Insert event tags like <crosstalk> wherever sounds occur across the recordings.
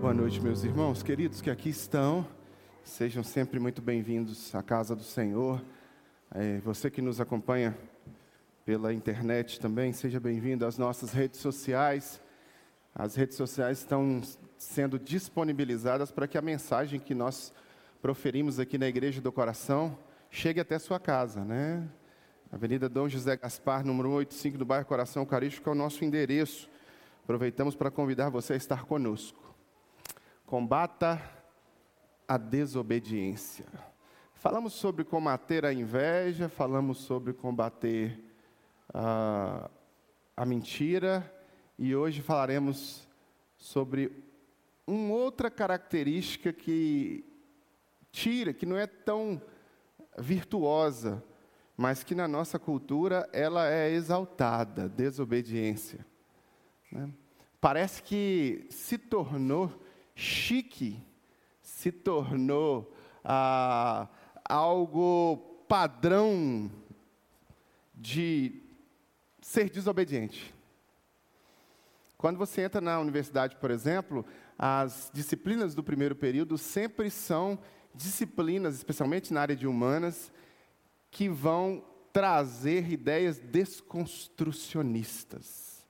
Boa noite, meus irmãos queridos que aqui estão. Sejam sempre muito bem-vindos à casa do Senhor. É, você que nos acompanha pela internet também, seja bem-vindo às nossas redes sociais. As redes sociais estão sendo disponibilizadas para que a mensagem que nós proferimos aqui na Igreja do Coração chegue até sua casa, né? Avenida Dom José Gaspar, número 85, do bairro Coração Eucarístico, é o nosso endereço. Aproveitamos para convidar você a estar conosco. Combata a desobediência. Falamos sobre combater a inveja, falamos sobre combater a, a mentira, e hoje falaremos sobre uma outra característica que tira, que não é tão virtuosa, mas que na nossa cultura ela é exaltada, desobediência. Né? Parece que se tornou chique, se tornou ah, algo padrão de ser desobediente. Quando você entra na universidade, por exemplo, as disciplinas do primeiro período sempre são disciplinas, especialmente na área de humanas, que vão trazer ideias desconstrucionistas.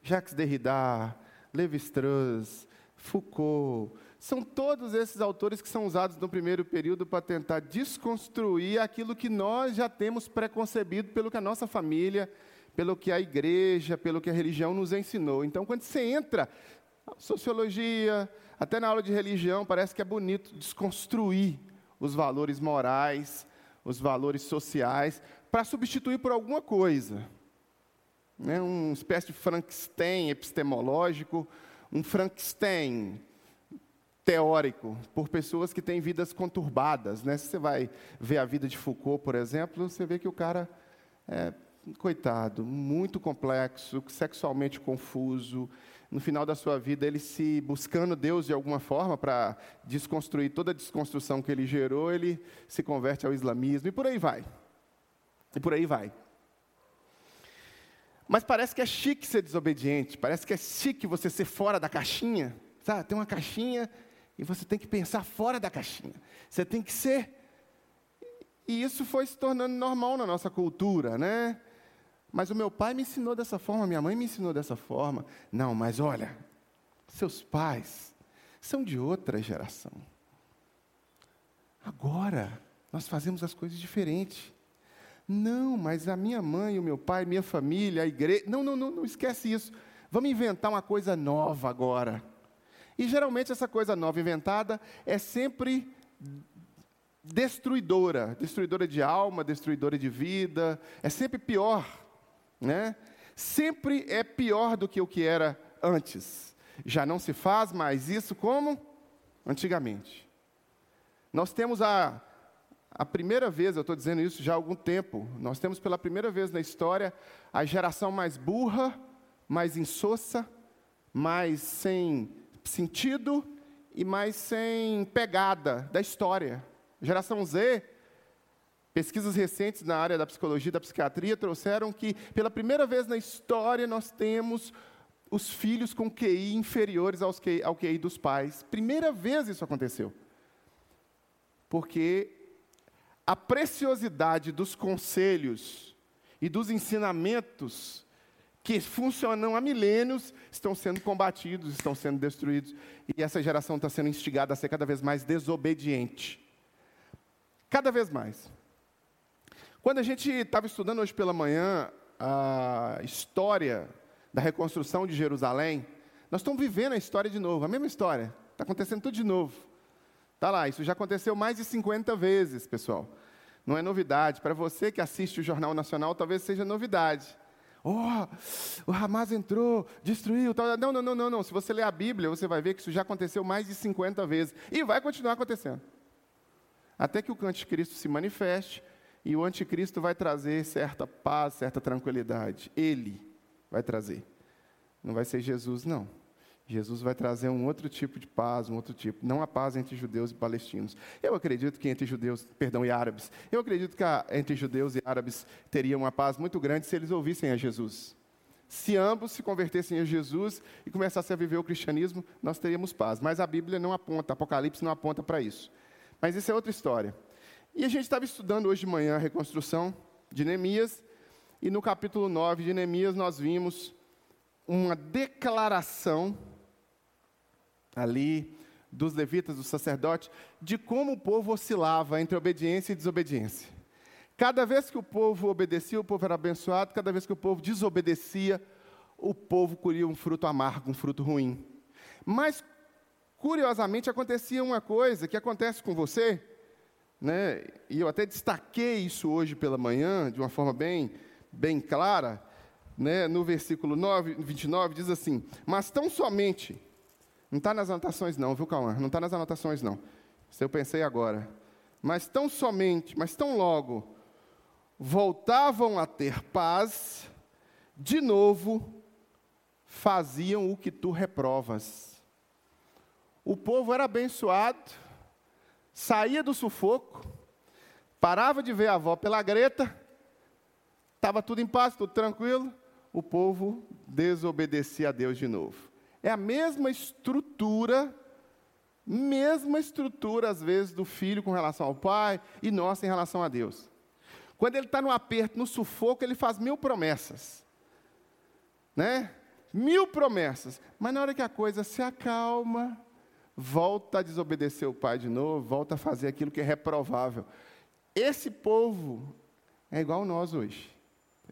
Jacques Derrida, Levi-Strauss, Foucault, são todos esses autores que são usados no primeiro período para tentar desconstruir aquilo que nós já temos preconcebido pelo que a nossa família, pelo que a igreja, pelo que a religião nos ensinou. Então, quando você entra, sociologia, até na aula de religião, parece que é bonito desconstruir os valores morais, os valores sociais, para substituir por alguma coisa. Né? Uma espécie de Frankenstein epistemológico, um Frankenstein teórico, por pessoas que têm vidas conturbadas. Né? Se você vai ver a vida de Foucault, por exemplo, você vê que o cara é, coitado, muito complexo, sexualmente confuso, no final da sua vida, ele se buscando Deus de alguma forma para desconstruir toda a desconstrução que ele gerou, ele se converte ao islamismo e por aí vai. E por aí vai. Mas parece que é chique ser desobediente, parece que é chique você ser fora da caixinha. Sabe? Tem uma caixinha e você tem que pensar fora da caixinha. Você tem que ser. E isso foi se tornando normal na nossa cultura, né? Mas o meu pai me ensinou dessa forma, minha mãe me ensinou dessa forma. Não, mas olha, seus pais são de outra geração. Agora, nós fazemos as coisas diferentes. Não, mas a minha mãe, o meu pai, minha família, a igreja. Não, não, não, não esquece isso. Vamos inventar uma coisa nova agora. E geralmente essa coisa nova inventada é sempre destruidora destruidora de alma, destruidora de vida. É sempre pior né? Sempre é pior do que o que era antes. Já não se faz mais isso como antigamente. Nós temos a, a primeira vez, eu estou dizendo isso já há algum tempo, nós temos pela primeira vez na história a geração mais burra, mais insossa, mais sem sentido e mais sem pegada da história. Geração Z Pesquisas recentes na área da psicologia e da psiquiatria trouxeram que, pela primeira vez na história, nós temos os filhos com QI inferiores aos QI, ao QI dos pais. Primeira vez isso aconteceu. Porque a preciosidade dos conselhos e dos ensinamentos que funcionam há milênios estão sendo combatidos, estão sendo destruídos. E essa geração está sendo instigada a ser cada vez mais desobediente. Cada vez mais. Quando a gente estava estudando hoje pela manhã a história da reconstrução de Jerusalém, nós estamos vivendo a história de novo, a mesma história. Está acontecendo tudo de novo. Está lá, isso já aconteceu mais de 50 vezes, pessoal. Não é novidade. Para você que assiste o Jornal Nacional, talvez seja novidade. Oh, o Hamas entrou, destruiu. Tal. Não, não, não, não, não. Se você ler a Bíblia, você vai ver que isso já aconteceu mais de 50 vezes. E vai continuar acontecendo. Até que o anticristo se manifeste e o anticristo vai trazer certa paz, certa tranquilidade. Ele vai trazer. Não vai ser Jesus, não. Jesus vai trazer um outro tipo de paz, um outro tipo, não a paz entre judeus e palestinos. Eu acredito que entre judeus, perdão, e árabes, eu acredito que entre judeus e árabes teria uma paz muito grande se eles ouvissem a Jesus. se ambos se convertessem a Jesus e começassem a viver o cristianismo, nós teríamos paz. Mas a Bíblia não aponta, Apocalipse não aponta para isso. Mas isso é outra história. E a gente estava estudando hoje de manhã a reconstrução de Neemias, e no capítulo 9 de Neemias nós vimos uma declaração ali dos levitas, dos sacerdotes, de como o povo oscilava entre obediência e desobediência. Cada vez que o povo obedecia, o povo era abençoado, cada vez que o povo desobedecia, o povo colhia um fruto amargo, um fruto ruim. Mas, curiosamente, acontecia uma coisa que acontece com você, né? e eu até destaquei isso hoje pela manhã, de uma forma bem, bem clara, né? no versículo 9, 29, diz assim: Mas tão somente, não está nas anotações, não, viu, Cauã? Não está nas anotações, não. Isso eu pensei agora. Mas tão somente, mas tão logo, voltavam a ter paz, de novo faziam o que tu reprovas. O povo era abençoado, saía do sufoco, parava de ver a avó pela greta, estava tudo em paz, tudo tranquilo, o povo desobedecia a Deus de novo. É a mesma estrutura, mesma estrutura, às vezes, do filho com relação ao pai e nossa em relação a Deus. Quando ele está no aperto, no sufoco, ele faz mil promessas. Né? Mil promessas. Mas na hora que a coisa se acalma, volta a desobedecer o pai de novo, volta a fazer aquilo que é reprovável. Esse povo é igual nós hoje.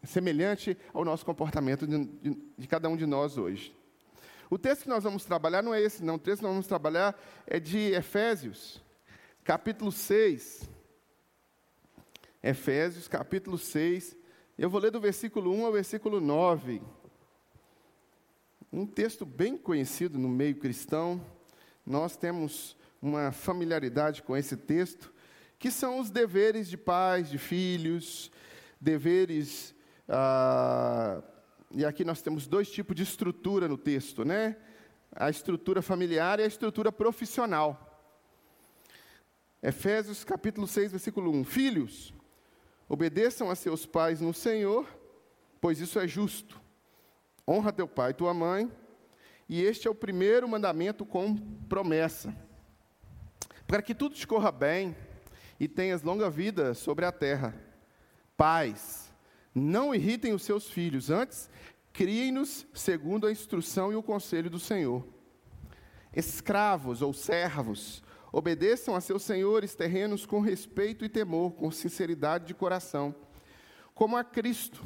É semelhante ao nosso comportamento de, de, de cada um de nós hoje. O texto que nós vamos trabalhar não é esse, não. O texto que nós vamos trabalhar é de Efésios, capítulo 6. Efésios, capítulo 6. Eu vou ler do versículo 1 ao versículo 9. Um texto bem conhecido no meio cristão. Nós temos uma familiaridade com esse texto, que são os deveres de pais, de filhos, deveres. Ah, e aqui nós temos dois tipos de estrutura no texto, né? A estrutura familiar e a estrutura profissional. Efésios capítulo 6, versículo 1. Filhos, Obedeçam a seus pais no Senhor, pois isso é justo. Honra teu pai e tua mãe, e este é o primeiro mandamento com promessa. Para que tudo te corra bem e tenhas longa vida sobre a terra. Pais, não irritem os seus filhos, antes criem-nos segundo a instrução e o conselho do Senhor. Escravos ou servos, Obedeçam a seus senhores terrenos com respeito e temor, com sinceridade de coração, como a Cristo.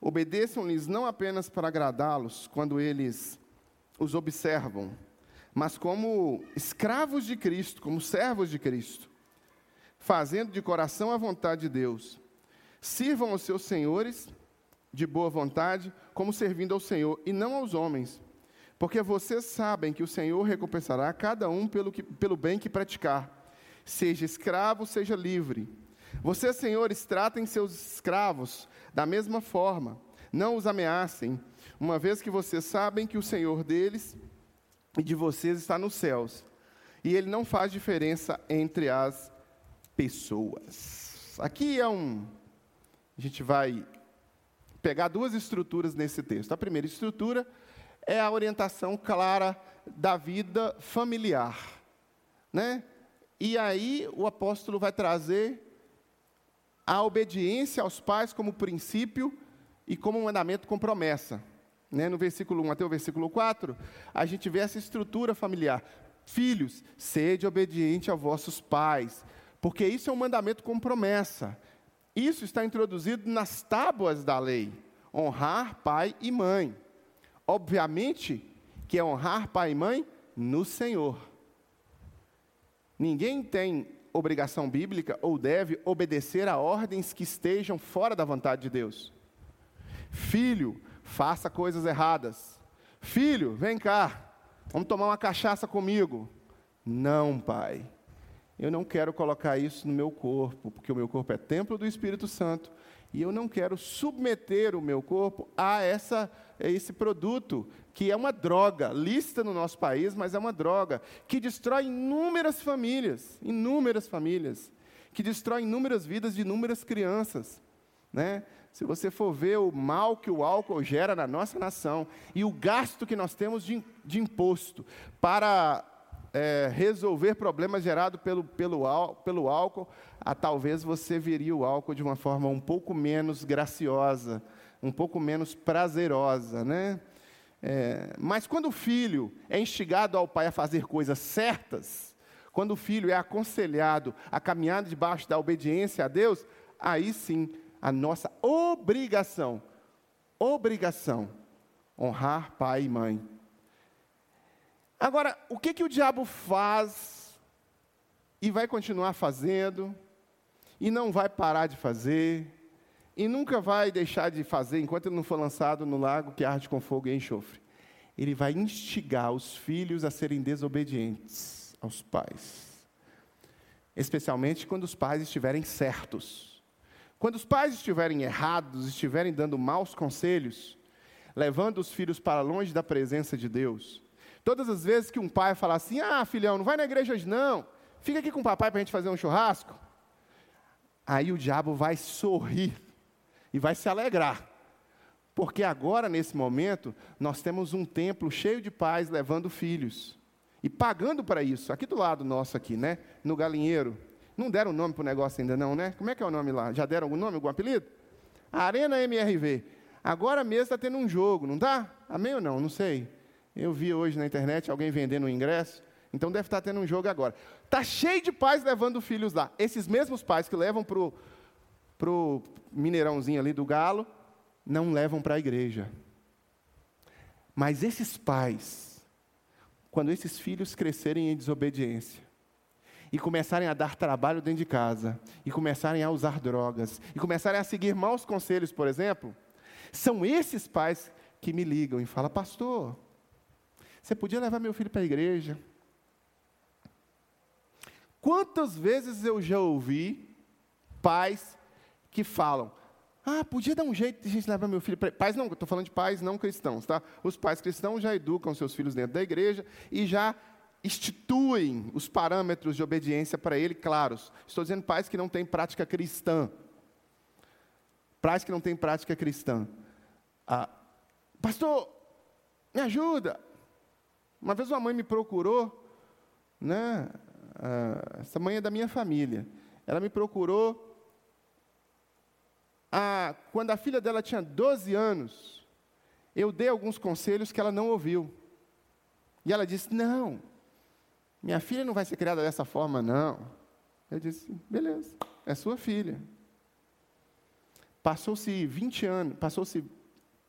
Obedeçam-lhes não apenas para agradá-los quando eles os observam, mas como escravos de Cristo, como servos de Cristo, fazendo de coração a vontade de Deus. Sirvam aos seus senhores de boa vontade, como servindo ao Senhor e não aos homens porque vocês sabem que o Senhor recompensará cada um pelo, que, pelo bem que praticar, seja escravo, seja livre. Vocês, senhores, tratem seus escravos da mesma forma, não os ameacem, uma vez que vocês sabem que o Senhor deles e de vocês está nos céus, e ele não faz diferença entre as pessoas. Aqui é um. A gente vai pegar duas estruturas nesse texto. A primeira estrutura é a orientação clara da vida familiar. Né? E aí o apóstolo vai trazer a obediência aos pais como princípio e como mandamento com promessa. Né? No versículo 1 até o versículo 4, a gente vê essa estrutura familiar. Filhos, sede obediente aos vossos pais, porque isso é um mandamento com promessa. Isso está introduzido nas tábuas da lei: honrar pai e mãe. Obviamente que é honrar pai e mãe no Senhor. Ninguém tem obrigação bíblica ou deve obedecer a ordens que estejam fora da vontade de Deus. Filho, faça coisas erradas. Filho, vem cá, vamos tomar uma cachaça comigo. Não, pai. Eu não quero colocar isso no meu corpo, porque o meu corpo é templo do Espírito Santo e eu não quero submeter o meu corpo a essa, a esse produto, que é uma droga, lista no nosso país, mas é uma droga, que destrói inúmeras famílias, inúmeras famílias, que destrói inúmeras vidas de inúmeras crianças. Né? Se você for ver o mal que o álcool gera na nossa nação e o gasto que nós temos de, de imposto para é, resolver problemas gerados pelo, pelo, pelo álcool, a, talvez você viria o álcool de uma forma um pouco menos graciosa, um pouco menos prazerosa, né? É, mas quando o filho é instigado ao pai a fazer coisas certas, quando o filho é aconselhado a caminhar debaixo da obediência a Deus, aí sim a nossa obrigação, obrigação, honrar pai e mãe. Agora, o que, que o diabo faz e vai continuar fazendo, e não vai parar de fazer, e nunca vai deixar de fazer enquanto ele não for lançado no lago que arde com fogo e enxofre? Ele vai instigar os filhos a serem desobedientes aos pais, especialmente quando os pais estiverem certos. Quando os pais estiverem errados, estiverem dando maus conselhos, levando os filhos para longe da presença de Deus, todas as vezes que um pai falar assim: ah, filhão, não vai na igreja hoje não, fica aqui com o papai para a gente fazer um churrasco, aí o diabo vai sorrir e vai se alegrar. Porque agora, nesse momento, nós temos um templo cheio de pais levando filhos. E pagando para isso, aqui do lado nosso aqui, né? No galinheiro. Não deram nome para o negócio ainda não, né? Como é que é o nome lá? Já deram algum nome, algum apelido? Arena MRV. Agora mesmo está tendo um jogo, não está? Amém ou não? Não sei. Eu vi hoje na internet alguém vendendo um ingresso. Então deve estar tá tendo um jogo agora. Está cheio de pais levando filhos lá. Esses mesmos pais que levam para o Mineirãozinho ali do Galo, não levam para a igreja. Mas esses pais, quando esses filhos crescerem em desobediência, e começarem a dar trabalho dentro de casa, e começarem a usar drogas, e começarem a seguir maus conselhos, por exemplo, são esses pais que me ligam e falam: Pastor, você podia levar meu filho para a igreja? Quantas vezes eu já ouvi pais que falam: Ah, podia dar um jeito de a gente levar meu filho para. Pais não, estou falando de pais não cristãos, tá? Os pais cristãos já educam seus filhos dentro da igreja e já instituem os parâmetros de obediência para ele claros. Estou dizendo pais que não têm prática cristã. Pais que não têm prática cristã. Ah, pastor, me ajuda. Uma vez uma mãe me procurou, né? Ah, essa mãe é da minha família. Ela me procurou ah, quando a filha dela tinha 12 anos. Eu dei alguns conselhos que ela não ouviu. E ela disse: Não, minha filha não vai ser criada dessa forma, não. Eu disse: Beleza, é sua filha. Passou-se 20 anos, passou-se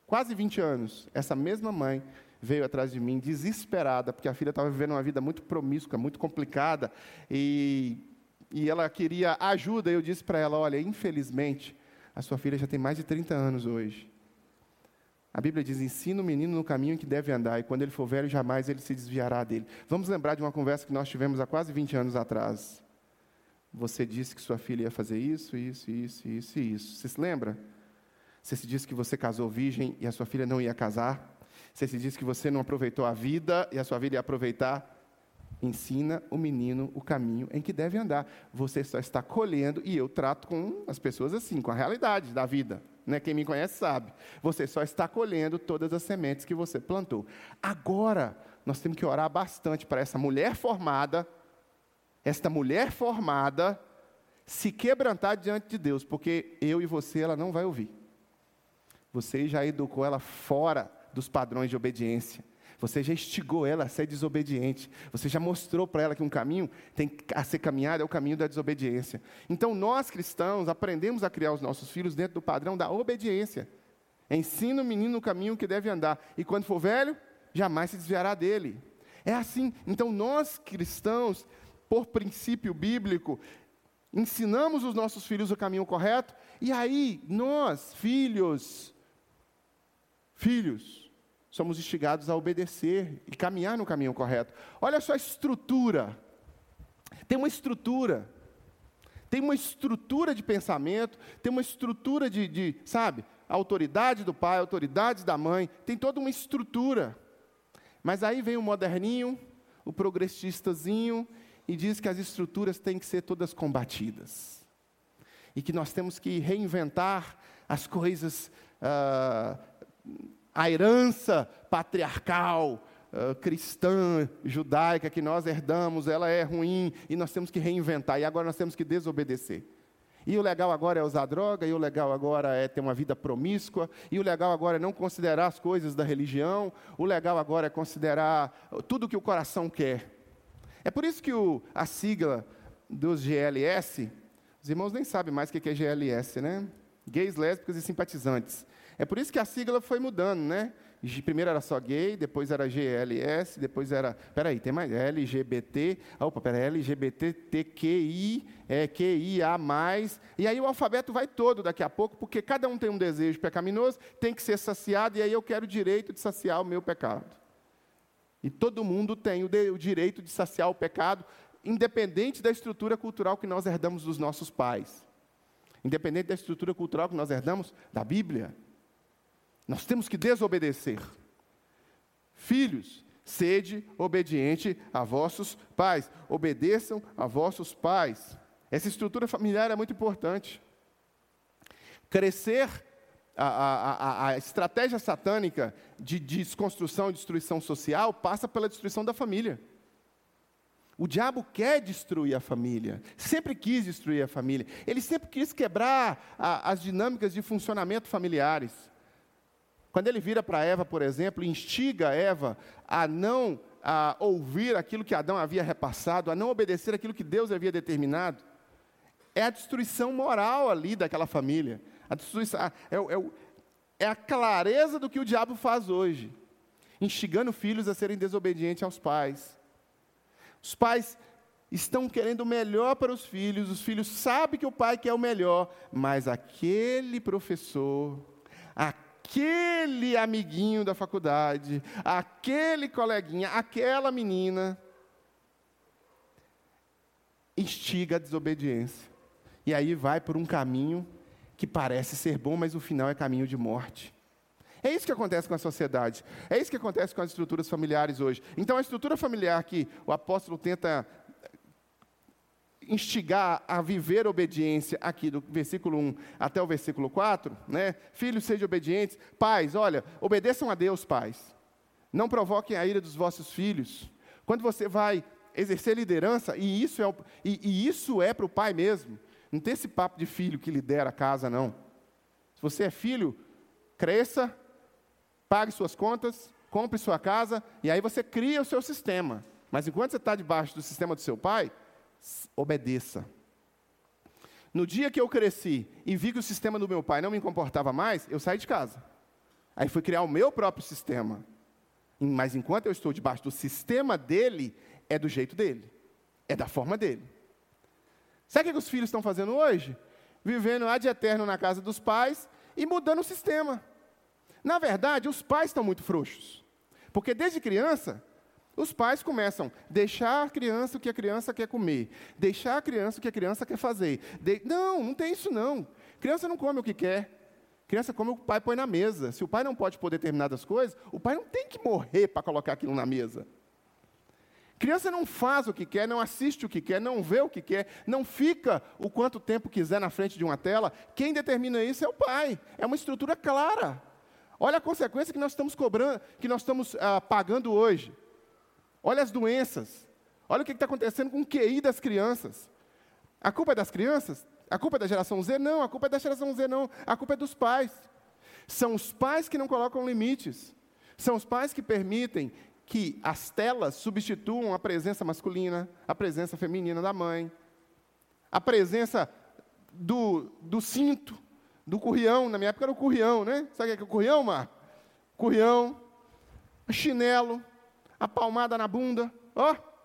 quase 20 anos, essa mesma mãe veio atrás de mim desesperada, porque a filha estava vivendo uma vida muito promíscua, muito complicada, e, e ela queria ajuda. Eu disse para ela: Olha, infelizmente, a sua filha já tem mais de 30 anos hoje. A Bíblia diz: ensina o menino no caminho em que deve andar, e quando ele for velho, jamais ele se desviará dele. Vamos lembrar de uma conversa que nós tivemos há quase 20 anos atrás. Você disse que sua filha ia fazer isso, isso, isso, isso e isso. Você se lembra? Você se disse que você casou virgem e a sua filha não ia casar. Você se disse que você não aproveitou a vida e a sua vida ia aproveitar. Ensina o menino o caminho em que deve andar. Você só está colhendo, e eu trato com as pessoas assim, com a realidade da vida né? Quem me conhece sabe. Você só está colhendo todas as sementes que você plantou. Agora, nós temos que orar bastante para essa mulher formada, esta mulher formada, se quebrantar diante de Deus, porque eu e você ela não vai ouvir. Você já educou ela fora dos padrões de obediência. Você já instigou ela a ser desobediente. Você já mostrou para ela que um caminho tem a ser caminhado é o caminho da desobediência. Então nós cristãos aprendemos a criar os nossos filhos dentro do padrão da obediência. Ensina o menino no caminho que deve andar e quando for velho, jamais se desviará dele. É assim. Então nós cristãos, por princípio bíblico, ensinamos os nossos filhos o caminho correto e aí nós, filhos, filhos, somos instigados a obedecer e caminhar no caminho correto. Olha só a estrutura. Tem uma estrutura. Tem uma estrutura de pensamento, tem uma estrutura de, de sabe, autoridade do pai, autoridade da mãe, tem toda uma estrutura. Mas aí vem o moderninho, o progressistazinho, e diz que as estruturas têm que ser todas combatidas. E que nós temos que reinventar as coisas, ah, a herança patriarcal, ah, cristã, judaica que nós herdamos, ela é ruim e nós temos que reinventar, e agora nós temos que desobedecer. E o legal agora é usar droga, e o legal agora é ter uma vida promíscua, e o legal agora é não considerar as coisas da religião, o legal agora é considerar tudo que o coração quer. É por isso que o, a sigla dos GLS, os irmãos nem sabem mais o que é GLS, né? Gays, lésbicas e simpatizantes. É por isso que a sigla foi mudando, né? Primeiro era só gay, depois era GLS, depois era. Peraí, tem mais. LGBT. Opa, peraí, LGBTQI, é, QIA. E aí o alfabeto vai todo daqui a pouco, porque cada um tem um desejo pecaminoso, tem que ser saciado, e aí eu quero o direito de saciar o meu pecado. E todo mundo tem o, de, o direito de saciar o pecado, independente da estrutura cultural que nós herdamos dos nossos pais. Independente da estrutura cultural que nós herdamos da Bíblia. Nós temos que desobedecer. Filhos, sede obediente a vossos pais. Obedeçam a vossos pais. Essa estrutura familiar é muito importante. Crescer, a, a, a, a estratégia satânica de desconstrução e destruição social passa pela destruição da família. O diabo quer destruir a família, sempre quis destruir a família, ele sempre quis quebrar as dinâmicas de funcionamento familiares. Quando ele vira para Eva, por exemplo, instiga Eva a não a ouvir aquilo que Adão havia repassado, a não obedecer aquilo que Deus havia determinado, é a destruição moral ali daquela família. A destruição, é, é, é a clareza do que o diabo faz hoje, instigando filhos a serem desobedientes aos pais. Os pais estão querendo o melhor para os filhos, os filhos sabem que o pai quer o melhor, mas aquele professor, aquele aquele amiguinho da faculdade, aquele coleguinha, aquela menina, instiga a desobediência. E aí vai por um caminho que parece ser bom, mas o final é caminho de morte. É isso que acontece com a sociedade. É isso que acontece com as estruturas familiares hoje. Então, a estrutura familiar que o apóstolo tenta instigar a viver obediência aqui do versículo 1 até o versículo 4, né? Filhos, sejam obedientes. Pais, olha, obedeçam a Deus, pais. Não provoquem a ira dos vossos filhos. Quando você vai exercer liderança, e isso é, e, e isso é para o pai mesmo. Não tem esse papo de filho que lidera a casa, não. Se você é filho, cresça, pague suas contas, compre sua casa, e aí você cria o seu sistema. Mas enquanto você está debaixo do sistema do seu pai, obedeça. No dia que eu cresci e vi que o sistema do meu pai não me comportava mais, eu saí de casa. Aí fui criar o meu próprio sistema. Mas enquanto eu estou debaixo do sistema dele, é do jeito dele, é da forma dele. Sabe o que os filhos estão fazendo hoje? Vivendo ad eterno na casa dos pais e mudando o sistema. Na verdade, os pais estão muito frouxos. Porque desde criança, os pais começam a deixar a criança o que a criança quer comer, deixar a criança o que a criança quer fazer. De... Não, não tem isso não. Criança não come o que quer. Criança come o que o pai põe na mesa. Se o pai não pode pôr determinadas coisas, o pai não tem que morrer para colocar aquilo na mesa. Criança não faz o que quer, não assiste o que quer, não vê o que quer, não fica o quanto tempo quiser na frente de uma tela. Quem determina isso é o pai. É uma estrutura clara. Olha a consequência que nós estamos cobrando, que nós estamos ah, pagando hoje. Olha as doenças. Olha o que está acontecendo com o QI das crianças. A culpa é das crianças? A culpa é da geração Z? Não, a culpa é da geração Z, não. A culpa é dos pais. São os pais que não colocam limites. São os pais que permitem que as telas substituam a presença masculina, a presença feminina da mãe, a presença do, do cinto, do currião. Na minha época era o currião, né? Sabe o que é o currião, Mar? Currião, chinelo, a palmada na bunda. Ó. Oh.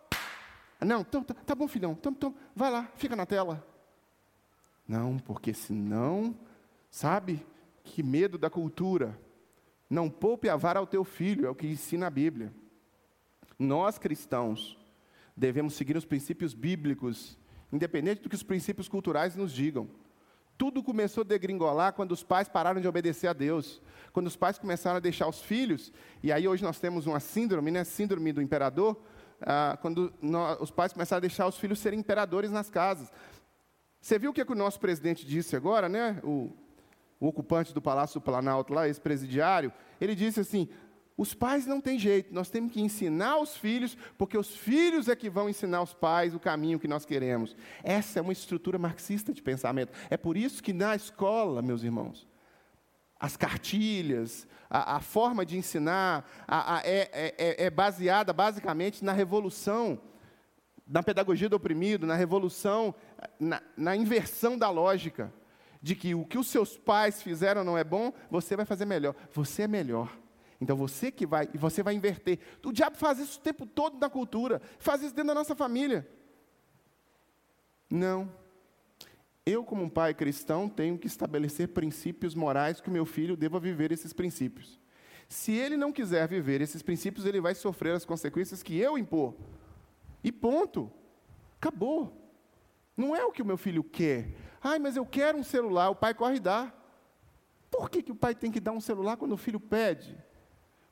Não, tá, tá, bom, filhão. Então, então, vai lá, fica na tela. Não, porque senão, sabe, que medo da cultura. Não poupe a vara ao teu filho, é o que ensina a Bíblia. Nós cristãos devemos seguir os princípios bíblicos, independente do que os princípios culturais nos digam. Tudo começou a degringolar quando os pais pararam de obedecer a Deus quando os pais começaram a deixar os filhos, e aí hoje nós temos uma síndrome, né, síndrome do imperador, ah, quando nós, os pais começaram a deixar os filhos serem imperadores nas casas. Você viu o que, é que o nosso presidente disse agora, né? O, o ocupante do Palácio do Planalto, lá, esse presidiário, ele disse assim: os pais não têm jeito, nós temos que ensinar os filhos, porque os filhos é que vão ensinar os pais o caminho que nós queremos. Essa é uma estrutura marxista de pensamento. É por isso que na escola, meus irmãos, as cartilhas, a, a forma de ensinar a, a, é, é, é, é baseada basicamente na revolução, na pedagogia do oprimido, na revolução, na, na inversão da lógica, de que o que os seus pais fizeram não é bom, você vai fazer melhor. Você é melhor. Então você que vai, e você vai inverter. O diabo faz isso o tempo todo na cultura, faz isso dentro da nossa família. Não. Eu, como um pai cristão, tenho que estabelecer princípios morais que o meu filho deva viver esses princípios. Se ele não quiser viver esses princípios, ele vai sofrer as consequências que eu impor. E ponto. Acabou. Não é o que o meu filho quer. Ai, mas eu quero um celular, o pai corre e dá. Por que, que o pai tem que dar um celular quando o filho pede?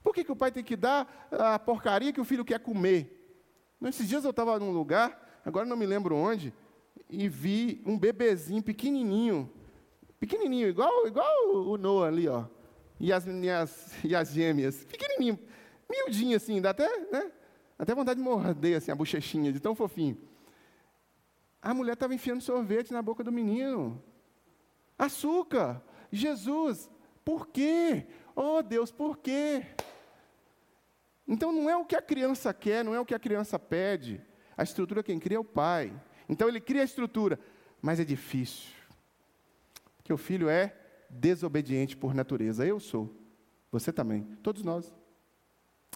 Por que, que o pai tem que dar a porcaria que o filho quer comer? Nesses dias eu estava num lugar, agora não me lembro onde, e vi um bebezinho pequenininho, pequenininho, igual, igual o Noah ali, ó, e as, e as, e as gêmeas, pequenininho, miudinho assim, dá até, né, até vontade de morder assim, a bochechinha, de tão fofinho. A mulher estava enfiando sorvete na boca do menino. Açúcar. Jesus, por quê? Oh Deus, por quê? Então não é o que a criança quer, não é o que a criança pede. A estrutura quem cria é o pai. Então ele cria a estrutura, mas é difícil. Porque o filho é desobediente por natureza. Eu sou. Você também. Todos nós.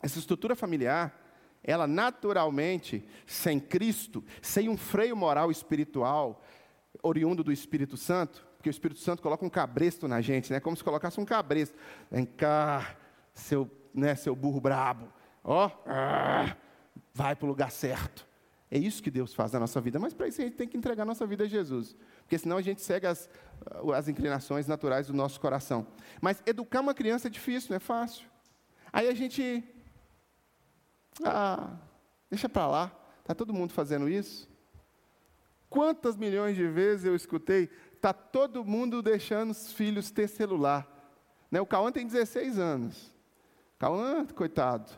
Essa estrutura familiar, ela naturalmente, sem Cristo, sem um freio moral espiritual, oriundo do Espírito Santo, porque o Espírito Santo coloca um cabresto na gente, né? Como se colocasse um cabresto. Vem cá, seu, né, seu burro brabo ó, ah, vai para o lugar certo. É isso que Deus faz na nossa vida, mas para isso a gente tem que entregar nossa vida a Jesus, porque senão a gente segue as, as inclinações naturais do nosso coração. Mas educar uma criança é difícil, não é fácil. Aí a gente, ah, deixa para lá, está todo mundo fazendo isso. Quantas milhões de vezes eu escutei, está todo mundo deixando os filhos ter celular. Né? O Cauã tem 16 anos. Cauã, coitado,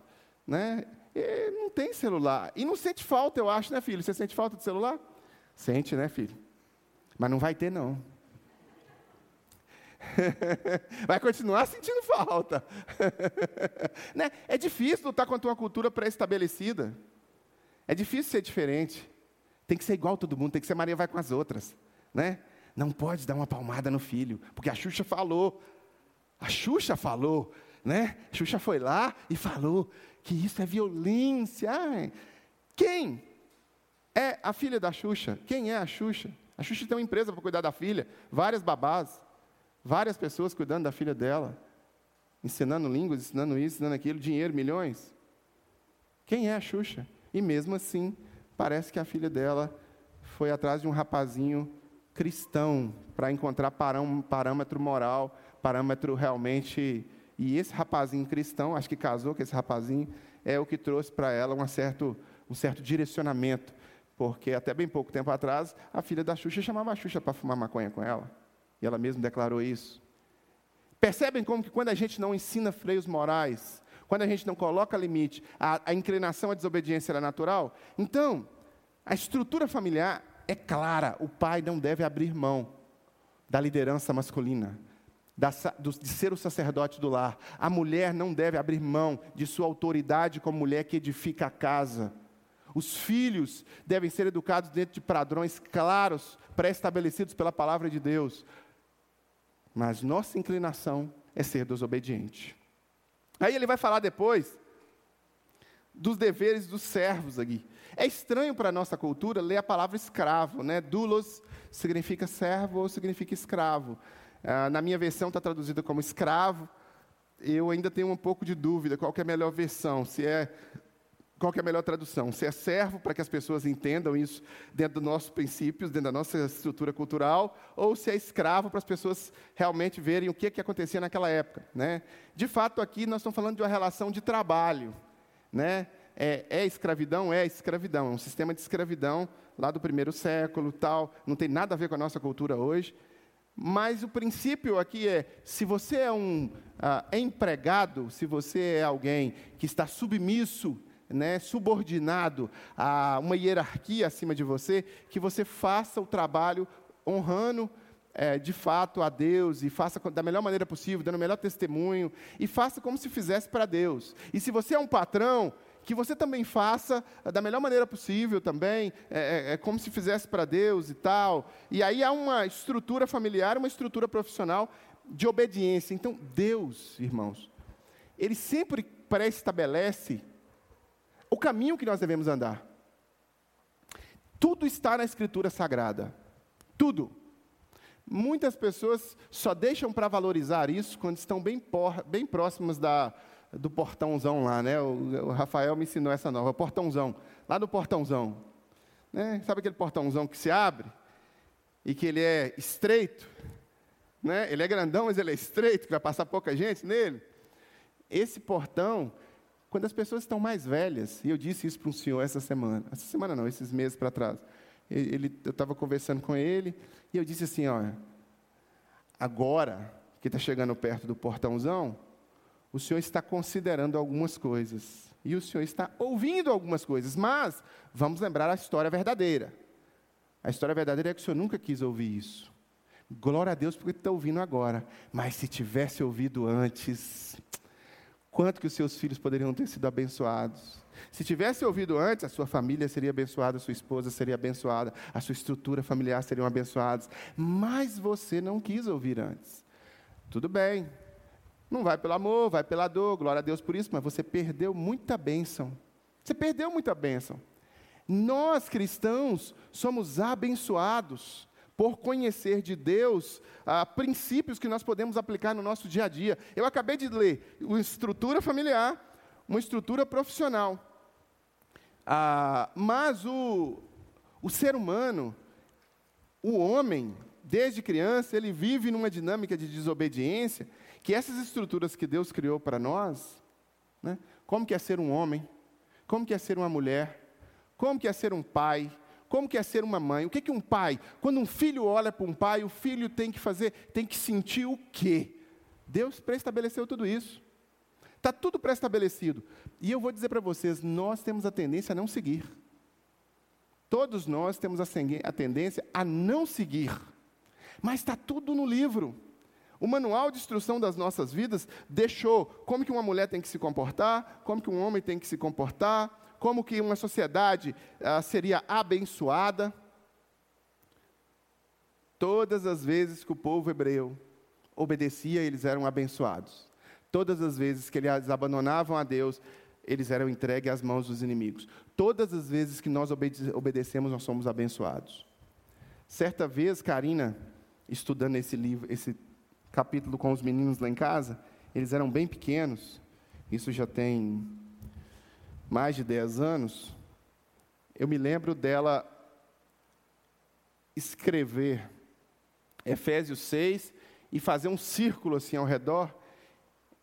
né? E não tem celular. E não sente falta, eu acho, né, filho? Você sente falta de celular? Sente, né, filho? Mas não vai ter, não. <laughs> vai continuar sentindo falta. <laughs> né? É difícil lutar contra uma cultura pré-estabelecida. É difícil ser diferente. Tem que ser igual todo mundo, tem que ser Maria vai com as outras. Né? Não pode dar uma palmada no filho, porque a Xuxa falou. A Xuxa falou, né? A Xuxa foi lá e falou que isso é violência. Ai, quem é a filha da Xuxa? Quem é a Xuxa? A Xuxa tem uma empresa para cuidar da filha, várias babás, várias pessoas cuidando da filha dela, ensinando línguas, ensinando isso, ensinando aquilo, dinheiro, milhões. Quem é a Xuxa? E mesmo assim, parece que a filha dela foi atrás de um rapazinho cristão para encontrar parâmetro moral, parâmetro realmente e esse rapazinho cristão, acho que casou com esse rapazinho, é o que trouxe para ela um certo, um certo direcionamento. Porque até bem pouco tempo atrás, a filha da Xuxa chamava a Xuxa para fumar maconha com ela. E ela mesma declarou isso. Percebem como que quando a gente não ensina freios morais, quando a gente não coloca limite, a, a inclinação à desobediência é natural? Então, a estrutura familiar é clara: o pai não deve abrir mão da liderança masculina de ser o sacerdote do lar. A mulher não deve abrir mão de sua autoridade como mulher que edifica a casa. Os filhos devem ser educados dentro de padrões claros, pré-estabelecidos pela palavra de Deus. Mas nossa inclinação é ser desobediente. Aí ele vai falar depois dos deveres dos servos aqui. É estranho para a nossa cultura ler a palavra escravo, né? Dulos significa servo ou significa escravo. Ah, na minha versão está traduzida como escravo. Eu ainda tenho um pouco de dúvida qual é a melhor versão, se é qual é a melhor tradução? Se é servo, para que as pessoas entendam isso dentro dos nossos princípios, dentro da nossa estrutura cultural, ou se é escravo, para as pessoas realmente verem o que, que acontecia naquela época. Né? De fato, aqui nós estamos falando de uma relação de trabalho. Né? É, é escravidão? É escravidão. É um sistema de escravidão lá do primeiro século, tal. Não tem nada a ver com a nossa cultura hoje. Mas o princípio aqui é: se você é um uh, empregado, se você é alguém que está submisso, né, subordinado a uma hierarquia acima de você, que você faça o trabalho honrando é, de fato a Deus e faça da melhor maneira possível, dando o melhor testemunho e faça como se fizesse para Deus. E se você é um patrão, que você também faça da melhor maneira possível também, é, é, é como se fizesse para Deus e tal. E aí há uma estrutura familiar, uma estrutura profissional de obediência. Então, Deus, irmãos, Ele sempre pré-estabelece o caminho que nós devemos andar. Tudo está na Escritura Sagrada. Tudo. Muitas pessoas só deixam para valorizar isso quando estão bem, por, bem próximas da, do portãozão lá, né? O, o, Rafael me ensinou essa nova, portãozão, lá do portãozão. Né? Sabe aquele portãozão que se abre e que ele é estreito? Né? Ele é grandão, mas ele é estreito, que vai passar pouca gente nele. Esse portão, quando as pessoas estão mais velhas, e eu disse isso para um senhor essa semana, essa semana não, esses meses para trás. Ele, eu estava conversando com ele e eu disse assim, olha, agora que está chegando perto do portãozão, o Senhor está considerando algumas coisas. E o Senhor está ouvindo algumas coisas. Mas vamos lembrar a história verdadeira. A história verdadeira é que o Senhor nunca quis ouvir isso. Glória a Deus porque está ouvindo agora. Mas se tivesse ouvido antes, quanto que os seus filhos poderiam ter sido abençoados? Se tivesse ouvido antes, a sua família seria abençoada, a sua esposa seria abençoada, a sua estrutura familiar seriam abençoadas. Mas você não quis ouvir antes. Tudo bem, não vai pelo amor, vai pela dor, glória a Deus por isso, mas você perdeu muita bênção. Você perdeu muita bênção. Nós cristãos somos abençoados por conhecer de Deus ah, princípios que nós podemos aplicar no nosso dia a dia. Eu acabei de ler uma estrutura familiar, uma estrutura profissional. Ah, mas o, o ser humano, o homem, desde criança, ele vive numa dinâmica de desobediência que essas estruturas que Deus criou para nós, né, como que é ser um homem, como que é ser uma mulher, como que é ser um pai, como que é ser uma mãe, o que que um pai, quando um filho olha para um pai, o filho tem que fazer, tem que sentir o quê? Deus pré-estabeleceu tudo isso. Está tudo pré-estabelecido. E eu vou dizer para vocês, nós temos a tendência a não seguir. Todos nós temos a tendência a não seguir. Mas está tudo no livro. O manual de instrução das nossas vidas deixou como que uma mulher tem que se comportar, como que um homem tem que se comportar, como que uma sociedade ah, seria abençoada. Todas as vezes que o povo hebreu obedecia, eles eram abençoados. Todas as vezes que eles abandonavam a Deus, eles eram entregues às mãos dos inimigos. Todas as vezes que nós obede obedecemos, nós somos abençoados. Certa vez, Karina, estudando esse livro, esse capítulo com os meninos lá em casa, eles eram bem pequenos, isso já tem mais de 10 anos. Eu me lembro dela escrever Efésios 6 e fazer um círculo assim ao redor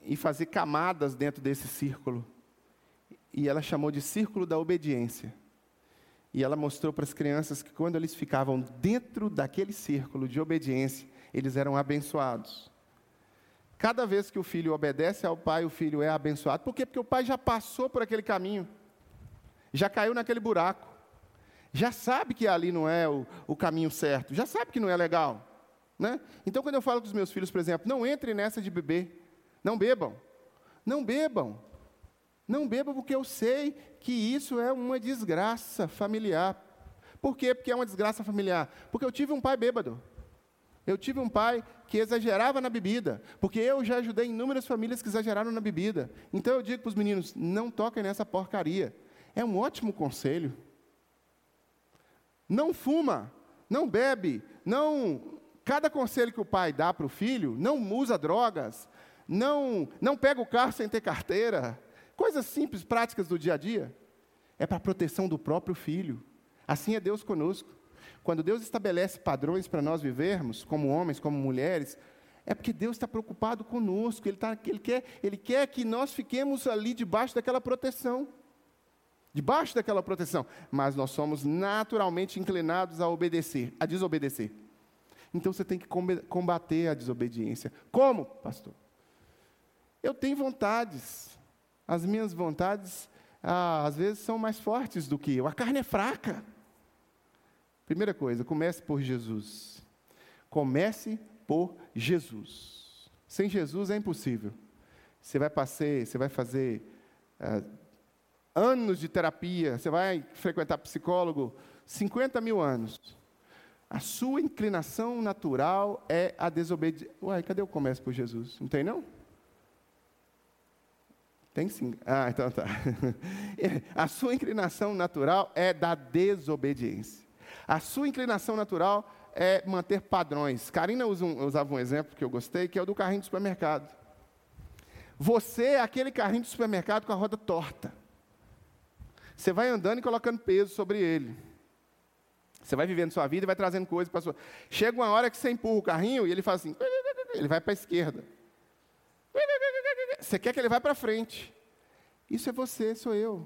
e fazer camadas dentro desse círculo. E ela chamou de círculo da obediência. E ela mostrou para as crianças que quando eles ficavam dentro daquele círculo de obediência, eles eram abençoados. Cada vez que o filho obedece ao pai, o filho é abençoado. Por quê? Porque o pai já passou por aquele caminho, já caiu naquele buraco, já sabe que ali não é o, o caminho certo, já sabe que não é legal. Né? Então, quando eu falo com os meus filhos, por exemplo, não entrem nessa de beber, não bebam, não bebam, não bebam, porque eu sei que isso é uma desgraça familiar. Por quê? Porque é uma desgraça familiar. Porque eu tive um pai bêbado. Eu tive um pai que exagerava na bebida, porque eu já ajudei inúmeras famílias que exageraram na bebida. Então eu digo para os meninos: não toquem nessa porcaria. É um ótimo conselho. Não fuma, não bebe, não. Cada conselho que o pai dá para o filho, não usa drogas, não, não pega o carro sem ter carteira, coisas simples, práticas do dia a dia, é para a proteção do próprio filho. Assim é Deus conosco. Quando Deus estabelece padrões para nós vivermos, como homens, como mulheres, é porque Deus está preocupado conosco, ele, tá, ele, quer, ele quer que nós fiquemos ali debaixo daquela proteção. Debaixo daquela proteção. Mas nós somos naturalmente inclinados a obedecer, a desobedecer. Então você tem que combater a desobediência. Como, pastor? Eu tenho vontades. As minhas vontades, ah, às vezes, são mais fortes do que eu. A carne é fraca. Primeira coisa, comece por Jesus. Comece por Jesus. Sem Jesus é impossível. Você vai passar, você vai fazer ah, anos de terapia, você vai frequentar psicólogo 50 mil anos. A sua inclinação natural é a desobediência. Uai, cadê o comece por Jesus? Não tem não? Tem sim. Ah, então tá. <laughs> A sua inclinação natural é da desobediência. A sua inclinação natural é manter padrões. Karina um, usava um exemplo que eu gostei, que é o do carrinho de supermercado. Você é aquele carrinho de supermercado com a roda torta. Você vai andando e colocando peso sobre ele. Você vai vivendo sua vida e vai trazendo coisas para sua. Chega uma hora que você empurra o carrinho e ele faz assim, ele vai para a esquerda. Você quer que ele vá para frente. Isso é você, sou eu.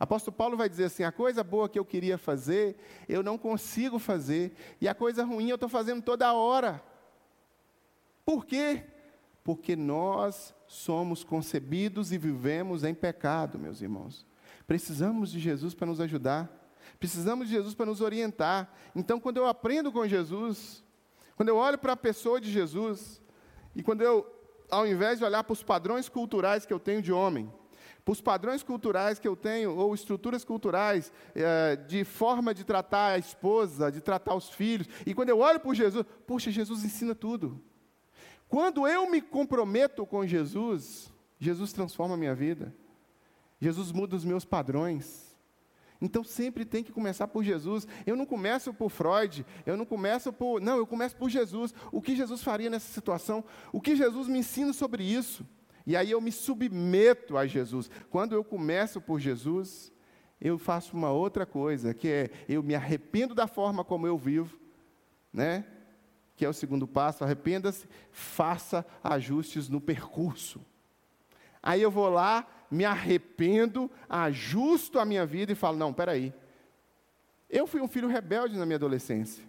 Apóstolo Paulo vai dizer assim: a coisa boa que eu queria fazer, eu não consigo fazer, e a coisa ruim eu estou fazendo toda hora. Por quê? Porque nós somos concebidos e vivemos em pecado, meus irmãos. Precisamos de Jesus para nos ajudar, precisamos de Jesus para nos orientar. Então, quando eu aprendo com Jesus, quando eu olho para a pessoa de Jesus, e quando eu ao invés de olhar para os padrões culturais que eu tenho de homem, os padrões culturais que eu tenho, ou estruturas culturais, é, de forma de tratar a esposa, de tratar os filhos, e quando eu olho para Jesus, puxa, Jesus ensina tudo. Quando eu me comprometo com Jesus, Jesus transforma a minha vida, Jesus muda os meus padrões. Então sempre tem que começar por Jesus. Eu não começo por Freud, eu não começo por. Não, eu começo por Jesus. O que Jesus faria nessa situação? O que Jesus me ensina sobre isso? E aí eu me submeto a Jesus. Quando eu começo por Jesus, eu faço uma outra coisa, que é eu me arrependo da forma como eu vivo, né? Que é o segundo passo, arrependa-se, faça ajustes no percurso. Aí eu vou lá, me arrependo, ajusto a minha vida e falo: não, peraí. Eu fui um filho rebelde na minha adolescência.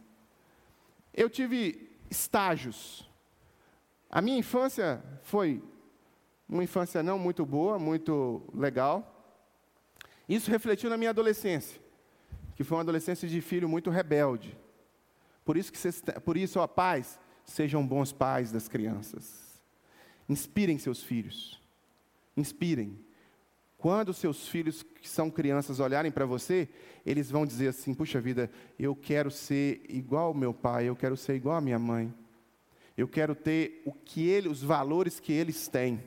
Eu tive estágios. A minha infância foi uma infância não muito boa, muito legal. Isso refletiu na minha adolescência, que foi uma adolescência de filho muito rebelde. Por isso, que por isso, ó, pais, sejam bons pais das crianças. Inspirem seus filhos. Inspirem. Quando seus filhos, que são crianças, olharem para você, eles vão dizer assim: puxa vida, eu quero ser igual ao meu pai, eu quero ser igual à minha mãe. Eu quero ter o que ele, os valores que eles têm.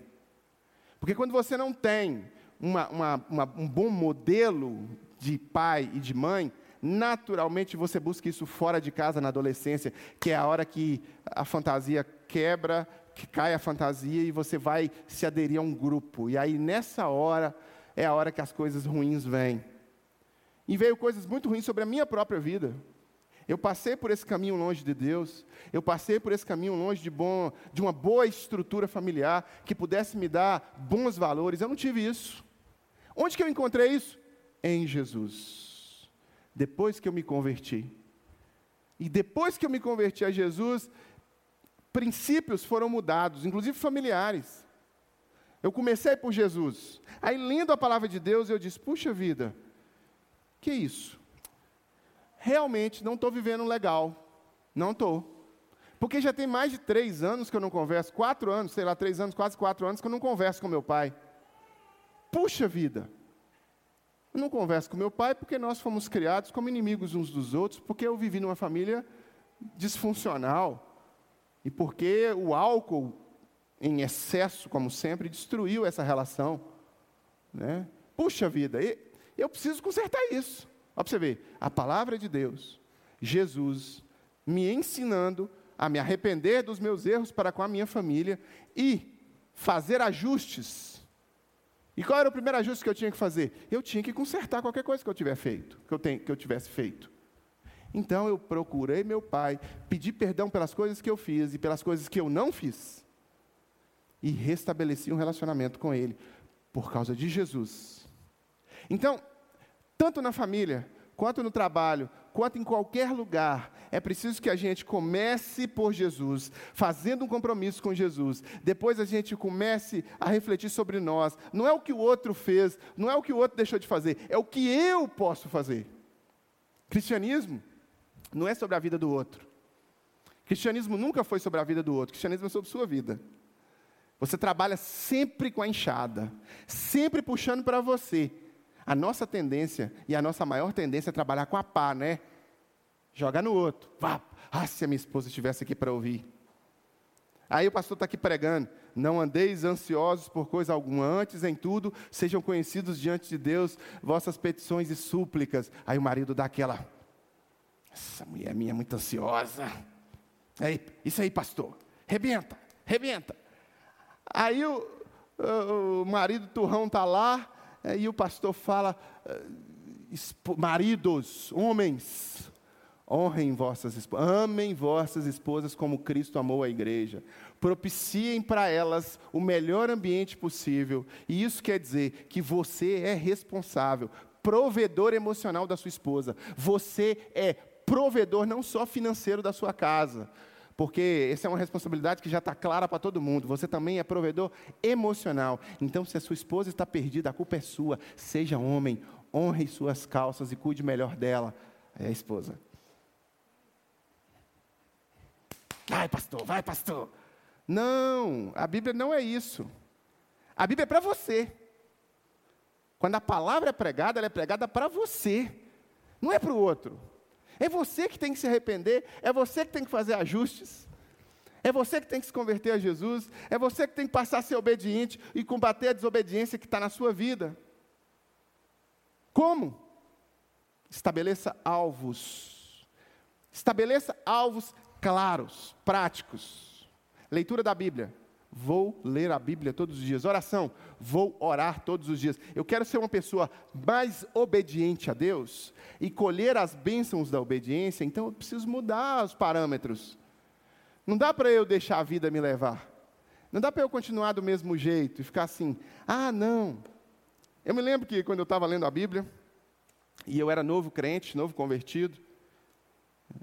Porque quando você não tem uma, uma, uma, um bom modelo de pai e de mãe, naturalmente você busca isso fora de casa na adolescência, que é a hora que a fantasia quebra que cai a fantasia e você vai se aderir a um grupo. E aí, nessa hora, é a hora que as coisas ruins vêm. E veio coisas muito ruins sobre a minha própria vida. Eu passei por esse caminho longe de Deus. Eu passei por esse caminho longe de, bom, de uma boa estrutura familiar que pudesse me dar bons valores. Eu não tive isso. Onde que eu encontrei isso? Em Jesus. Depois que eu me converti. E depois que eu me converti a Jesus, princípios foram mudados, inclusive familiares. Eu comecei por Jesus. Aí, lendo a palavra de Deus, eu disse: puxa vida, que isso? Realmente não estou vivendo legal. Não estou. Porque já tem mais de três anos que eu não converso, quatro anos, sei lá, três anos, quase quatro anos que eu não converso com meu pai. Puxa vida! Eu não converso com meu pai porque nós fomos criados como inimigos uns dos outros, porque eu vivi numa família disfuncional. E porque o álcool, em excesso, como sempre, destruiu essa relação. Né? Puxa vida, eu preciso consertar isso. Olha para você ver, a palavra de Deus, Jesus, me ensinando a me arrepender dos meus erros para com a minha família e fazer ajustes. E qual era o primeiro ajuste que eu tinha que fazer? Eu tinha que consertar qualquer coisa que eu tiver feito, que eu, tenho, que eu tivesse feito. Então eu procurei meu pai, pedi perdão pelas coisas que eu fiz e pelas coisas que eu não fiz. E restabeleci um relacionamento com ele por causa de Jesus. Então, tanto na família, quanto no trabalho, quanto em qualquer lugar, É preciso que a gente comece por Jesus, fazendo um compromisso com Jesus. Depois a gente comece a refletir sobre nós. Não é o que o outro fez, não é o que o outro deixou de fazer, é o que eu posso fazer. Cristianismo não é sobre a vida do outro. Cristianismo nunca foi sobre a vida do outro, cristianismo é sobre sua vida. Você trabalha sempre com a enxada, sempre puxando para você. A nossa tendência e a nossa maior tendência é trabalhar com a pá, né? Joga no outro. Vá. Ah, se a minha esposa estivesse aqui para ouvir. Aí o pastor está aqui pregando. Não andeis ansiosos por coisa alguma, antes em tudo sejam conhecidos diante de Deus vossas petições e súplicas. Aí o marido dá aquela. Essa mulher minha é muito ansiosa. Aí, isso aí, pastor. Rebenta, rebenta. Aí o, o, o marido turrão está lá, e o pastor fala: maridos, homens, honrem vossas esposas, amem vossas esposas como Cristo amou a igreja. Propiciem para elas o melhor ambiente possível. E isso quer dizer que você é responsável, provedor emocional da sua esposa. Você é provedor não só financeiro da sua casa, porque essa é uma responsabilidade que já está clara para todo mundo. Você também é provedor emocional. Então, se a sua esposa está perdida, a culpa é sua. Seja homem, honre suas calças e cuide melhor dela. É a esposa. Vai, pastor, vai, pastor. Não, a Bíblia não é isso. A Bíblia é para você. Quando a palavra é pregada, ela é pregada para você, não é para o outro. É você que tem que se arrepender, é você que tem que fazer ajustes, é você que tem que se converter a Jesus, é você que tem que passar a ser obediente e combater a desobediência que está na sua vida. Como? Estabeleça alvos. Estabeleça alvos claros, práticos. Leitura da Bíblia. Vou ler a Bíblia todos os dias. Oração, vou orar todos os dias. Eu quero ser uma pessoa mais obediente a Deus e colher as bênçãos da obediência, então eu preciso mudar os parâmetros. Não dá para eu deixar a vida me levar. Não dá para eu continuar do mesmo jeito e ficar assim, ah, não. Eu me lembro que quando eu estava lendo a Bíblia, e eu era novo crente, novo convertido,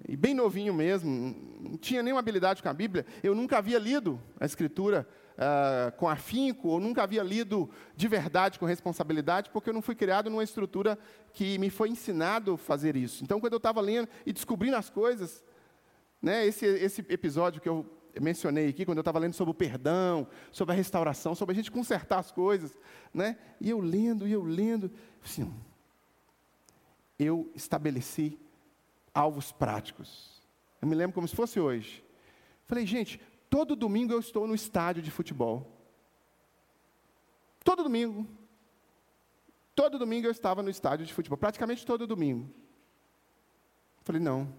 e bem novinho mesmo, não tinha nenhuma habilidade com a Bíblia, eu nunca havia lido a Escritura uh, com afinco, ou nunca havia lido de verdade com responsabilidade, porque eu não fui criado numa estrutura que me foi ensinado fazer isso. Então, quando eu estava lendo e descobrindo as coisas, né, esse, esse episódio que eu mencionei aqui, quando eu estava lendo sobre o perdão, sobre a restauração, sobre a gente consertar as coisas, né, e eu lendo, e eu lendo, assim, eu estabeleci alvos práticos. Eu me lembro como se fosse hoje. Falei, gente, todo domingo eu estou no estádio de futebol. Todo domingo. Todo domingo eu estava no estádio de futebol, praticamente todo domingo. Falei, não,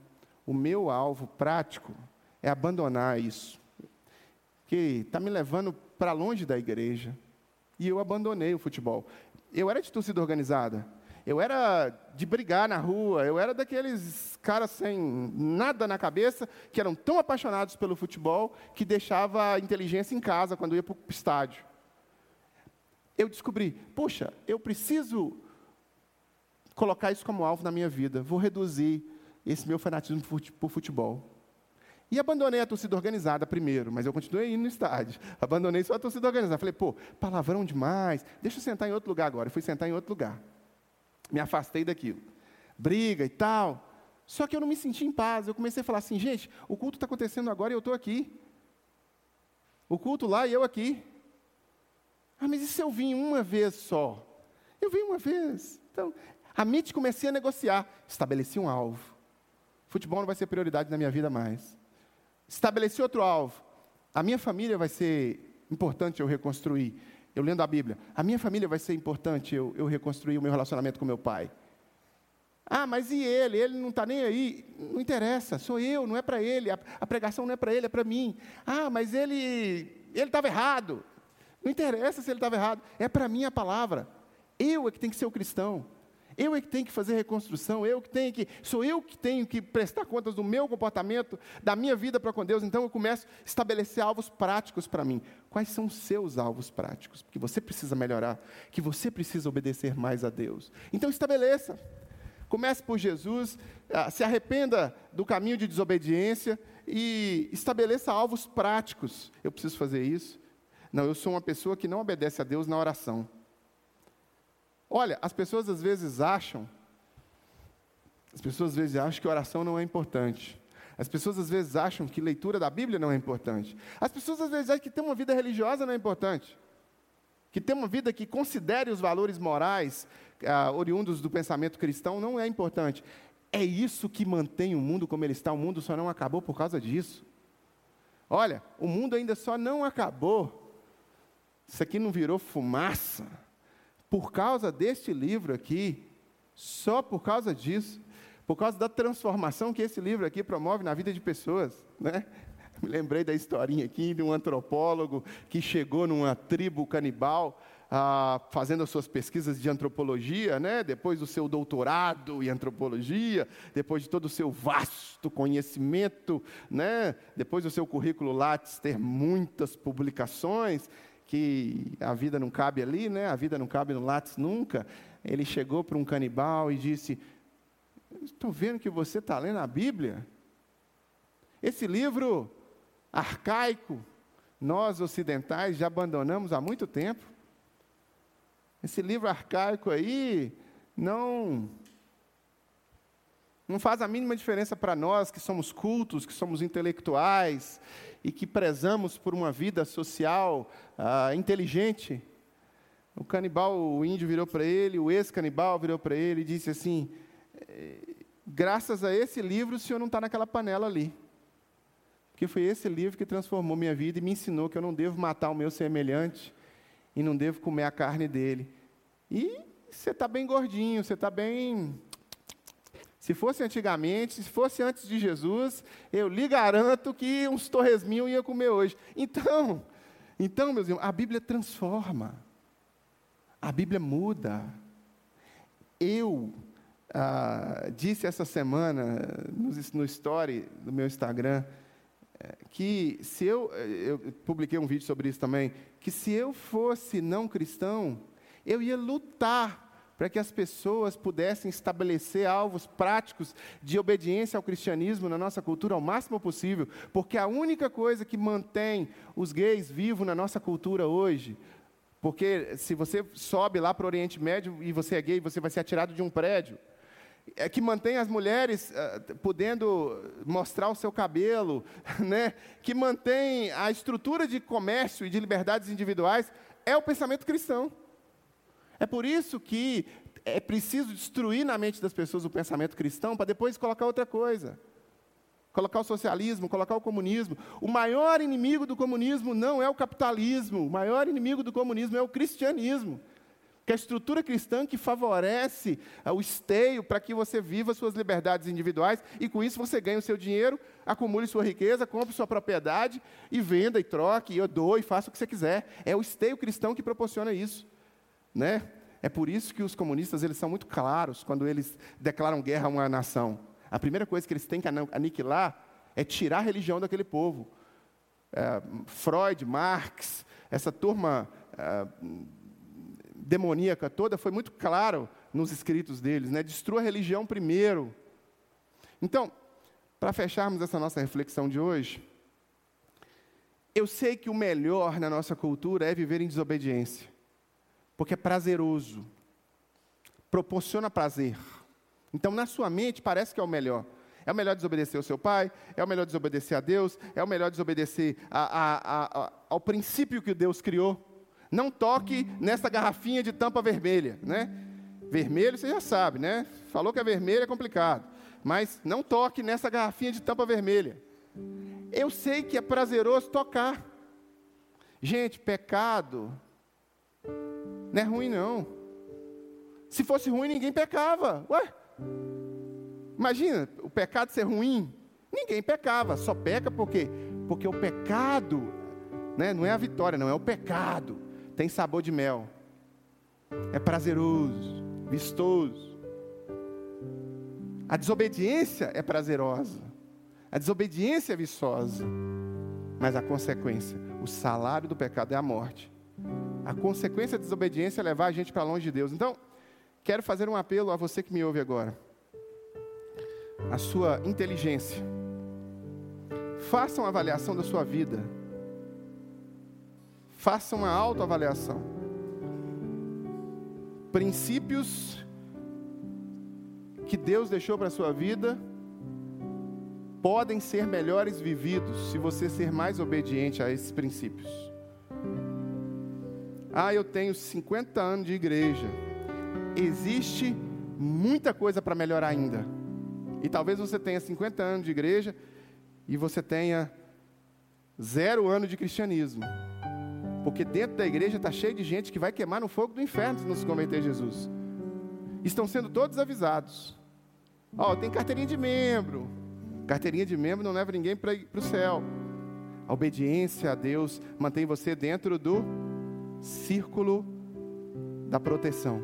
o meu alvo prático é abandonar isso. Que está me levando para longe da igreja. E eu abandonei o futebol. Eu era de torcida organizada. Eu era de brigar na rua, eu era daqueles caras sem nada na cabeça, que eram tão apaixonados pelo futebol, que deixava a inteligência em casa quando ia para o estádio. Eu descobri, puxa, eu preciso colocar isso como alvo na minha vida, vou reduzir esse meu fanatismo por futebol. E abandonei a torcida organizada primeiro, mas eu continuei indo no estádio. <laughs> Abandonei só a torcida organizada. Falei, pô, palavrão demais, deixa eu sentar em outro lugar agora. Eu fui sentar em outro lugar me afastei daquilo. Briga e tal. Só que eu não me senti em paz. Eu comecei a falar assim, gente, o culto está acontecendo agora e eu estou aqui. O culto lá e eu aqui. Ah, mas e se eu vim uma vez só? Eu vim uma vez. Então, a MIT comecei a negociar. Estabeleci um alvo. Futebol não vai ser prioridade na minha vida mais. Estabeleci outro alvo. A minha família vai ser importante eu reconstruir eu lendo a Bíblia, a minha família vai ser importante eu, eu reconstruir o meu relacionamento com meu pai. Ah, mas e ele? Ele não está nem aí. Não interessa, sou eu, não é para ele. A, a, pregação não é para ele, é para mim. Ah, mas ele ele estava errado. Não interessa se ele estava errado, é para mim a palavra. Eu é que tenho que ser o cristão. Eu é que tenho que fazer reconstrução, eu que tenho que, sou eu que tenho que prestar contas do meu comportamento, da minha vida para com Deus. Então eu começo a estabelecer alvos práticos para mim. Quais são os seus alvos práticos? Que você precisa melhorar, que você precisa obedecer mais a Deus. Então estabeleça. Comece por Jesus, ah, se arrependa do caminho de desobediência e estabeleça alvos práticos. Eu preciso fazer isso. Não, eu sou uma pessoa que não obedece a Deus na oração. Olha, as pessoas às vezes acham, as pessoas às vezes acham que oração não é importante. As pessoas às vezes acham que leitura da Bíblia não é importante. As pessoas às vezes acham que ter uma vida religiosa não é importante. Que ter uma vida que considere os valores morais ah, oriundos do pensamento cristão não é importante. É isso que mantém o mundo como ele está. O mundo só não acabou por causa disso. Olha, o mundo ainda só não acabou. Isso aqui não virou fumaça. Por causa deste livro aqui. Só por causa disso por causa da transformação que esse livro aqui promove na vida de pessoas, né? <laughs> Me lembrei da historinha aqui de um antropólogo que chegou numa tribo canibal, ah, fazendo as suas pesquisas de antropologia, né? depois do seu doutorado em antropologia, depois de todo o seu vasto conhecimento, né? depois do seu currículo Lattes ter muitas publicações, que a vida não cabe ali, né? a vida não cabe no Lattes nunca. Ele chegou para um canibal e disse: Estou vendo que você está lendo a Bíblia. Esse livro arcaico, nós ocidentais já abandonamos há muito tempo. Esse livro arcaico aí não não faz a mínima diferença para nós que somos cultos, que somos intelectuais e que prezamos por uma vida social ah, inteligente. O canibal, o índio virou para ele, o ex-canibal virou para ele e disse assim: graças a esse livro, o senhor não está naquela panela ali. Porque foi esse livro que transformou minha vida e me ensinou que eu não devo matar o meu semelhante e não devo comer a carne dele. E você está bem gordinho, você está bem. Se fosse antigamente, se fosse antes de Jesus, eu lhe garanto que uns torresminhos ia comer hoje. Então, então, meus irmãos, a Bíblia transforma. A Bíblia muda. Eu ah, disse essa semana no, no story do meu Instagram eh, que se eu, eh, eu publiquei um vídeo sobre isso também, que se eu fosse não cristão, eu ia lutar para que as pessoas pudessem estabelecer alvos práticos de obediência ao cristianismo na nossa cultura ao máximo possível, porque a única coisa que mantém os gays vivos na nossa cultura hoje, porque se você sobe lá para o Oriente Médio e você é gay, você vai ser atirado de um prédio é que mantém as mulheres uh, podendo mostrar o seu cabelo, <laughs> né? que mantém a estrutura de comércio e de liberdades individuais, é o pensamento cristão. É por isso que é preciso destruir na mente das pessoas o pensamento cristão para depois colocar outra coisa. Colocar o socialismo, colocar o comunismo. O maior inimigo do comunismo não é o capitalismo, o maior inimigo do comunismo é o cristianismo que a estrutura cristã que favorece ah, o esteio para que você viva suas liberdades individuais e com isso você ganhe o seu dinheiro, acumule sua riqueza, compre sua propriedade e venda e troque, e doe e faça o que você quiser. É o esteio cristão que proporciona isso, né? É por isso que os comunistas eles são muito claros quando eles declaram guerra a uma nação. A primeira coisa que eles têm que aniquilar é tirar a religião daquele povo. É, Freud, Marx, essa turma é, demoníaca toda foi muito claro nos escritos deles, né? Destrua a religião primeiro. Então, para fecharmos essa nossa reflexão de hoje, eu sei que o melhor na nossa cultura é viver em desobediência, porque é prazeroso, proporciona prazer. Então, na sua mente, parece que é o melhor. É o melhor desobedecer ao seu pai, é o melhor desobedecer a Deus, é o melhor desobedecer a, a, a, ao princípio que Deus criou. Não toque nessa garrafinha de tampa vermelha, né? Vermelho você já sabe, né? Falou que é vermelho é complicado. Mas não toque nessa garrafinha de tampa vermelha. Eu sei que é prazeroso tocar. Gente, pecado não é ruim não. Se fosse ruim, ninguém pecava. Ué? Imagina, o pecado ser ruim. Ninguém pecava, só peca por quê? Porque o pecado né, não é a vitória, não, é o pecado tem sabor de mel, é prazeroso, vistoso. A desobediência é prazerosa, a desobediência é viçosa, mas a consequência, o salário do pecado é a morte. A consequência da desobediência é levar a gente para longe de Deus. Então, quero fazer um apelo a você que me ouve agora. a sua inteligência. Faça uma avaliação da sua vida. Faça uma autoavaliação. Princípios que Deus deixou para a sua vida podem ser melhores vividos se você ser mais obediente a esses princípios. Ah, eu tenho 50 anos de igreja. Existe muita coisa para melhorar ainda. E talvez você tenha 50 anos de igreja e você tenha zero ano de cristianismo. Porque dentro da igreja está cheio de gente que vai queimar no fogo do inferno se não se converter Jesus. Estão sendo todos avisados. Ó, oh, tem carteirinha de membro. Carteirinha de membro não leva ninguém para o céu. A obediência a Deus mantém você dentro do círculo da proteção.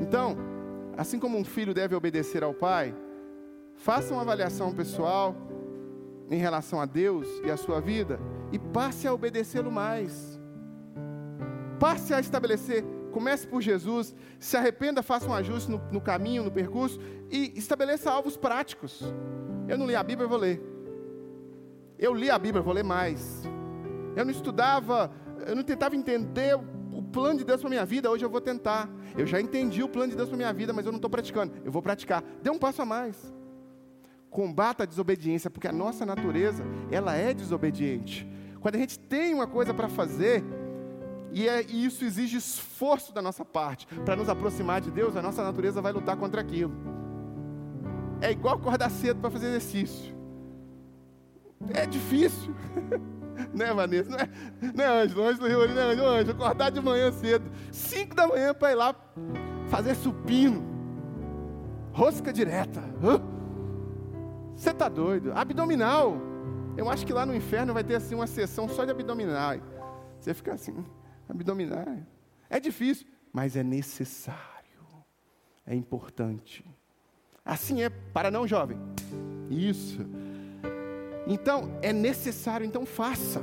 Então, assim como um filho deve obedecer ao pai, faça uma avaliação pessoal em relação a Deus e a sua vida e passe a obedecê-lo mais. Passe a estabelecer, comece por Jesus, se arrependa, faça um ajuste no, no caminho, no percurso e estabeleça alvos práticos. Eu não li a Bíblia, eu vou ler. Eu li a Bíblia, eu vou ler mais. Eu não estudava, eu não tentava entender o plano de Deus para minha vida, hoje eu vou tentar. Eu já entendi o plano de Deus para minha vida, mas eu não estou praticando. Eu vou praticar. Dê um passo a mais. Combata a desobediência, porque a nossa natureza, ela é desobediente. Quando a gente tem uma coisa para fazer, e, é, e isso exige esforço da nossa parte, para nos aproximar de Deus, a nossa natureza vai lutar contra aquilo. É igual acordar cedo para fazer exercício. É difícil. <laughs> <laughs> né, Vanessa? Não é, não é Ângelo? Ângelo Rio, não é Ângelo? Ângelo, acordar de manhã cedo, 5 da manhã para ir lá fazer supino, rosca direta. Você está doido? Abdominal. Eu acho que lá no inferno vai ter assim uma sessão só de abdominal. Você fica assim, abdominal. É difícil, mas é necessário. É importante. Assim é para não jovem. Isso. Então, é necessário, então faça.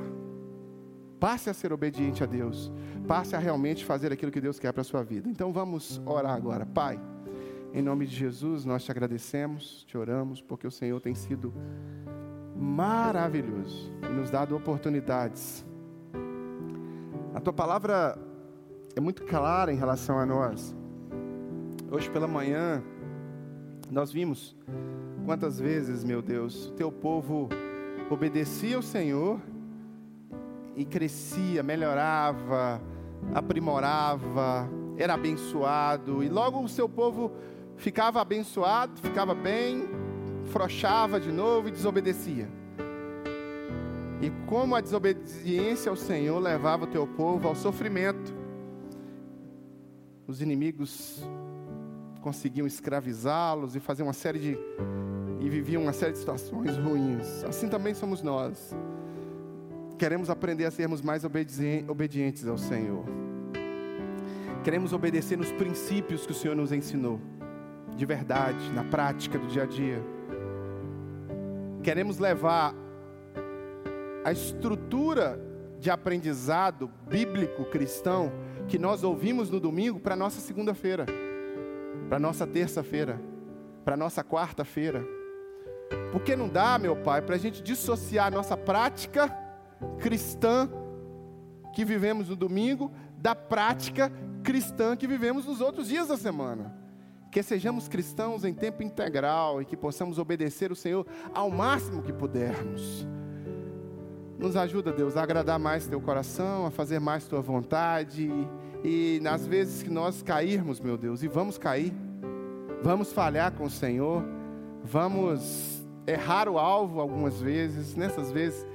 Passe a ser obediente a Deus. Passe a realmente fazer aquilo que Deus quer para a sua vida. Então vamos orar agora. Pai, em nome de Jesus, nós te agradecemos, te oramos, porque o Senhor tem sido maravilhoso e nos dado oportunidades. A tua palavra é muito clara em relação a nós. Hoje pela manhã, nós vimos quantas vezes, meu Deus, o teu povo obedecia ao Senhor e crescia, melhorava, aprimorava, era abençoado, e logo o seu povo ficava abençoado, ficava bem, frouxava de novo e desobedecia. E como a desobediência ao Senhor levava o teu povo ao sofrimento, os inimigos conseguiam escravizá-los e fazer uma série de e viviam uma série de situações ruins. Assim também somos nós. Queremos aprender a sermos mais obedientes ao Senhor. Queremos obedecer nos princípios que o Senhor nos ensinou, de verdade, na prática do dia a dia. Queremos levar a estrutura de aprendizado bíblico cristão que nós ouvimos no domingo para nossa segunda-feira, para nossa terça-feira, para nossa quarta-feira porque não dá, meu Pai, para a gente dissociar a nossa prática cristã que vivemos no domingo da prática cristã que vivemos nos outros dias da semana. Que sejamos cristãos em tempo integral e que possamos obedecer o Senhor ao máximo que pudermos. Nos ajuda, Deus, a agradar mais teu coração, a fazer mais tua vontade. E, nas vezes que nós cairmos, meu Deus, e vamos cair, vamos falhar com o Senhor, vamos errar o alvo algumas vezes, nessas vezes,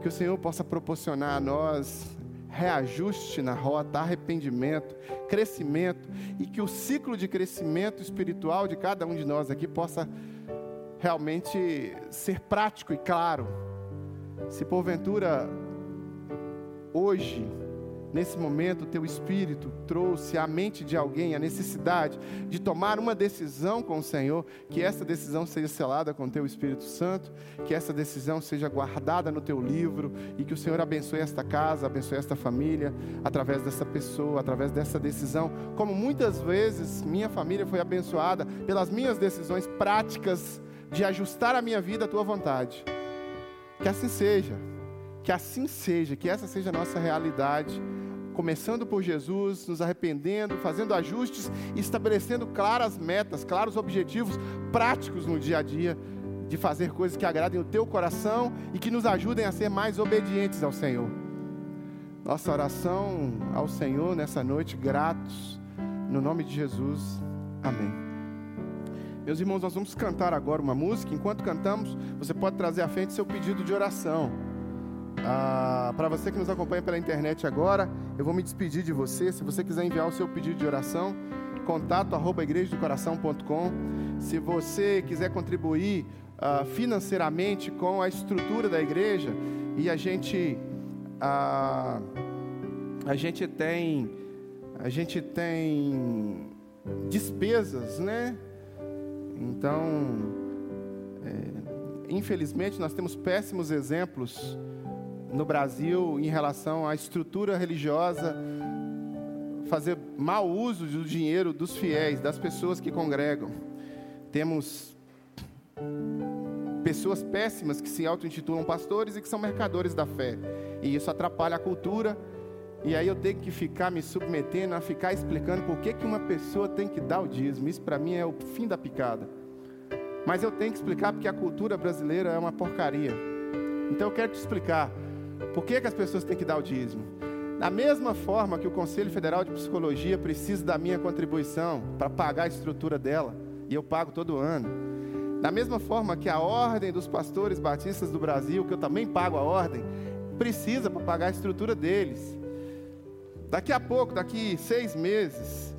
que o Senhor possa proporcionar a nós reajuste na rota, arrependimento, crescimento e que o ciclo de crescimento espiritual de cada um de nós aqui possa realmente ser prático e claro. Se porventura hoje nesse momento teu espírito trouxe à mente de alguém a necessidade de tomar uma decisão com o Senhor, que essa decisão seja selada com teu Espírito Santo, que essa decisão seja guardada no teu livro e que o Senhor abençoe esta casa, abençoe esta família através dessa pessoa, através dessa decisão, como muitas vezes minha família foi abençoada pelas minhas decisões práticas de ajustar a minha vida à tua vontade. Que assim seja. Que assim seja, que essa seja a nossa realidade começando por Jesus, nos arrependendo, fazendo ajustes estabelecendo claras metas, claros objetivos práticos no dia a dia, de fazer coisas que agradem o teu coração e que nos ajudem a ser mais obedientes ao Senhor. Nossa oração ao Senhor nessa noite, gratos, no nome de Jesus. Amém. Meus irmãos, nós vamos cantar agora uma música. Enquanto cantamos, você pode trazer à frente seu pedido de oração. Ah, Para você que nos acompanha pela internet agora, eu vou me despedir de você. Se você quiser enviar o seu pedido de oração, contato arroba. Se você quiser contribuir ah, financeiramente com a estrutura da igreja, e a gente, ah, a gente tem, a gente tem despesas, né? Então, é, infelizmente, nós temos péssimos exemplos no Brasil em relação à estrutura religiosa, fazer mau uso do dinheiro dos fiéis, das pessoas que congregam. Temos pessoas péssimas que se auto-intitulam pastores e que são mercadores da fé. E isso atrapalha a cultura. E aí eu tenho que ficar me submetendo a ficar explicando por que, que uma pessoa tem que dar o dízimo. Isso para mim é o fim da picada. Mas eu tenho que explicar porque a cultura brasileira é uma porcaria. Então eu quero te explicar. Por que, que as pessoas têm que dar o dízimo? Da mesma forma que o Conselho Federal de Psicologia precisa da minha contribuição para pagar a estrutura dela, e eu pago todo ano. Da mesma forma que a Ordem dos Pastores Batistas do Brasil, que eu também pago a ordem, precisa para pagar a estrutura deles. Daqui a pouco, daqui seis meses,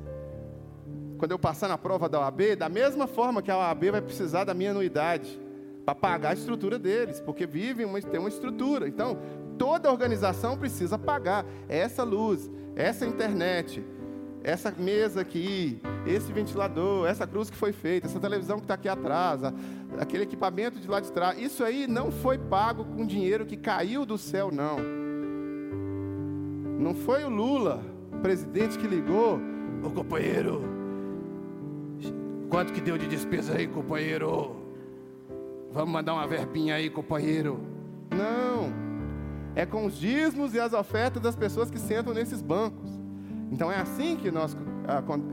quando eu passar na prova da OAB, da mesma forma que a OAB vai precisar da minha anuidade para pagar a estrutura deles, porque vivem uma, tem uma estrutura. Então, toda organização precisa pagar essa luz, essa internet, essa mesa aqui, esse ventilador, essa cruz que foi feita, essa televisão que está aqui atrás, aquele equipamento de lá de trás. Isso aí não foi pago com dinheiro que caiu do céu, não. Não foi o Lula, o presidente, que ligou, ô companheiro, quanto que deu de despesa aí, companheiro? Vamos mandar uma verbinha aí, companheiro. Não. É com os dízimos e as ofertas das pessoas que sentam nesses bancos. Então é assim que nós,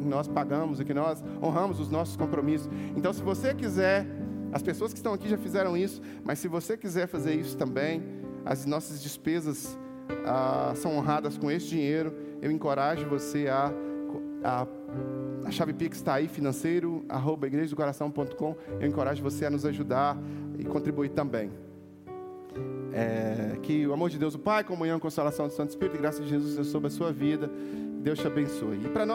nós pagamos e que nós honramos os nossos compromissos. Então, se você quiser, as pessoas que estão aqui já fizeram isso, mas se você quiser fazer isso também, as nossas despesas ah, são honradas com esse dinheiro, eu encorajo você a. a a chave Pix está aí, financeiro, arroba igrejadocoração.com. Eu encorajo você a nos ajudar e contribuir também. É, que o amor de Deus, o Pai, comunhão, consolação do Santo Espírito e graça de Jesus seja sobre a sua vida. Deus te abençoe. E para nós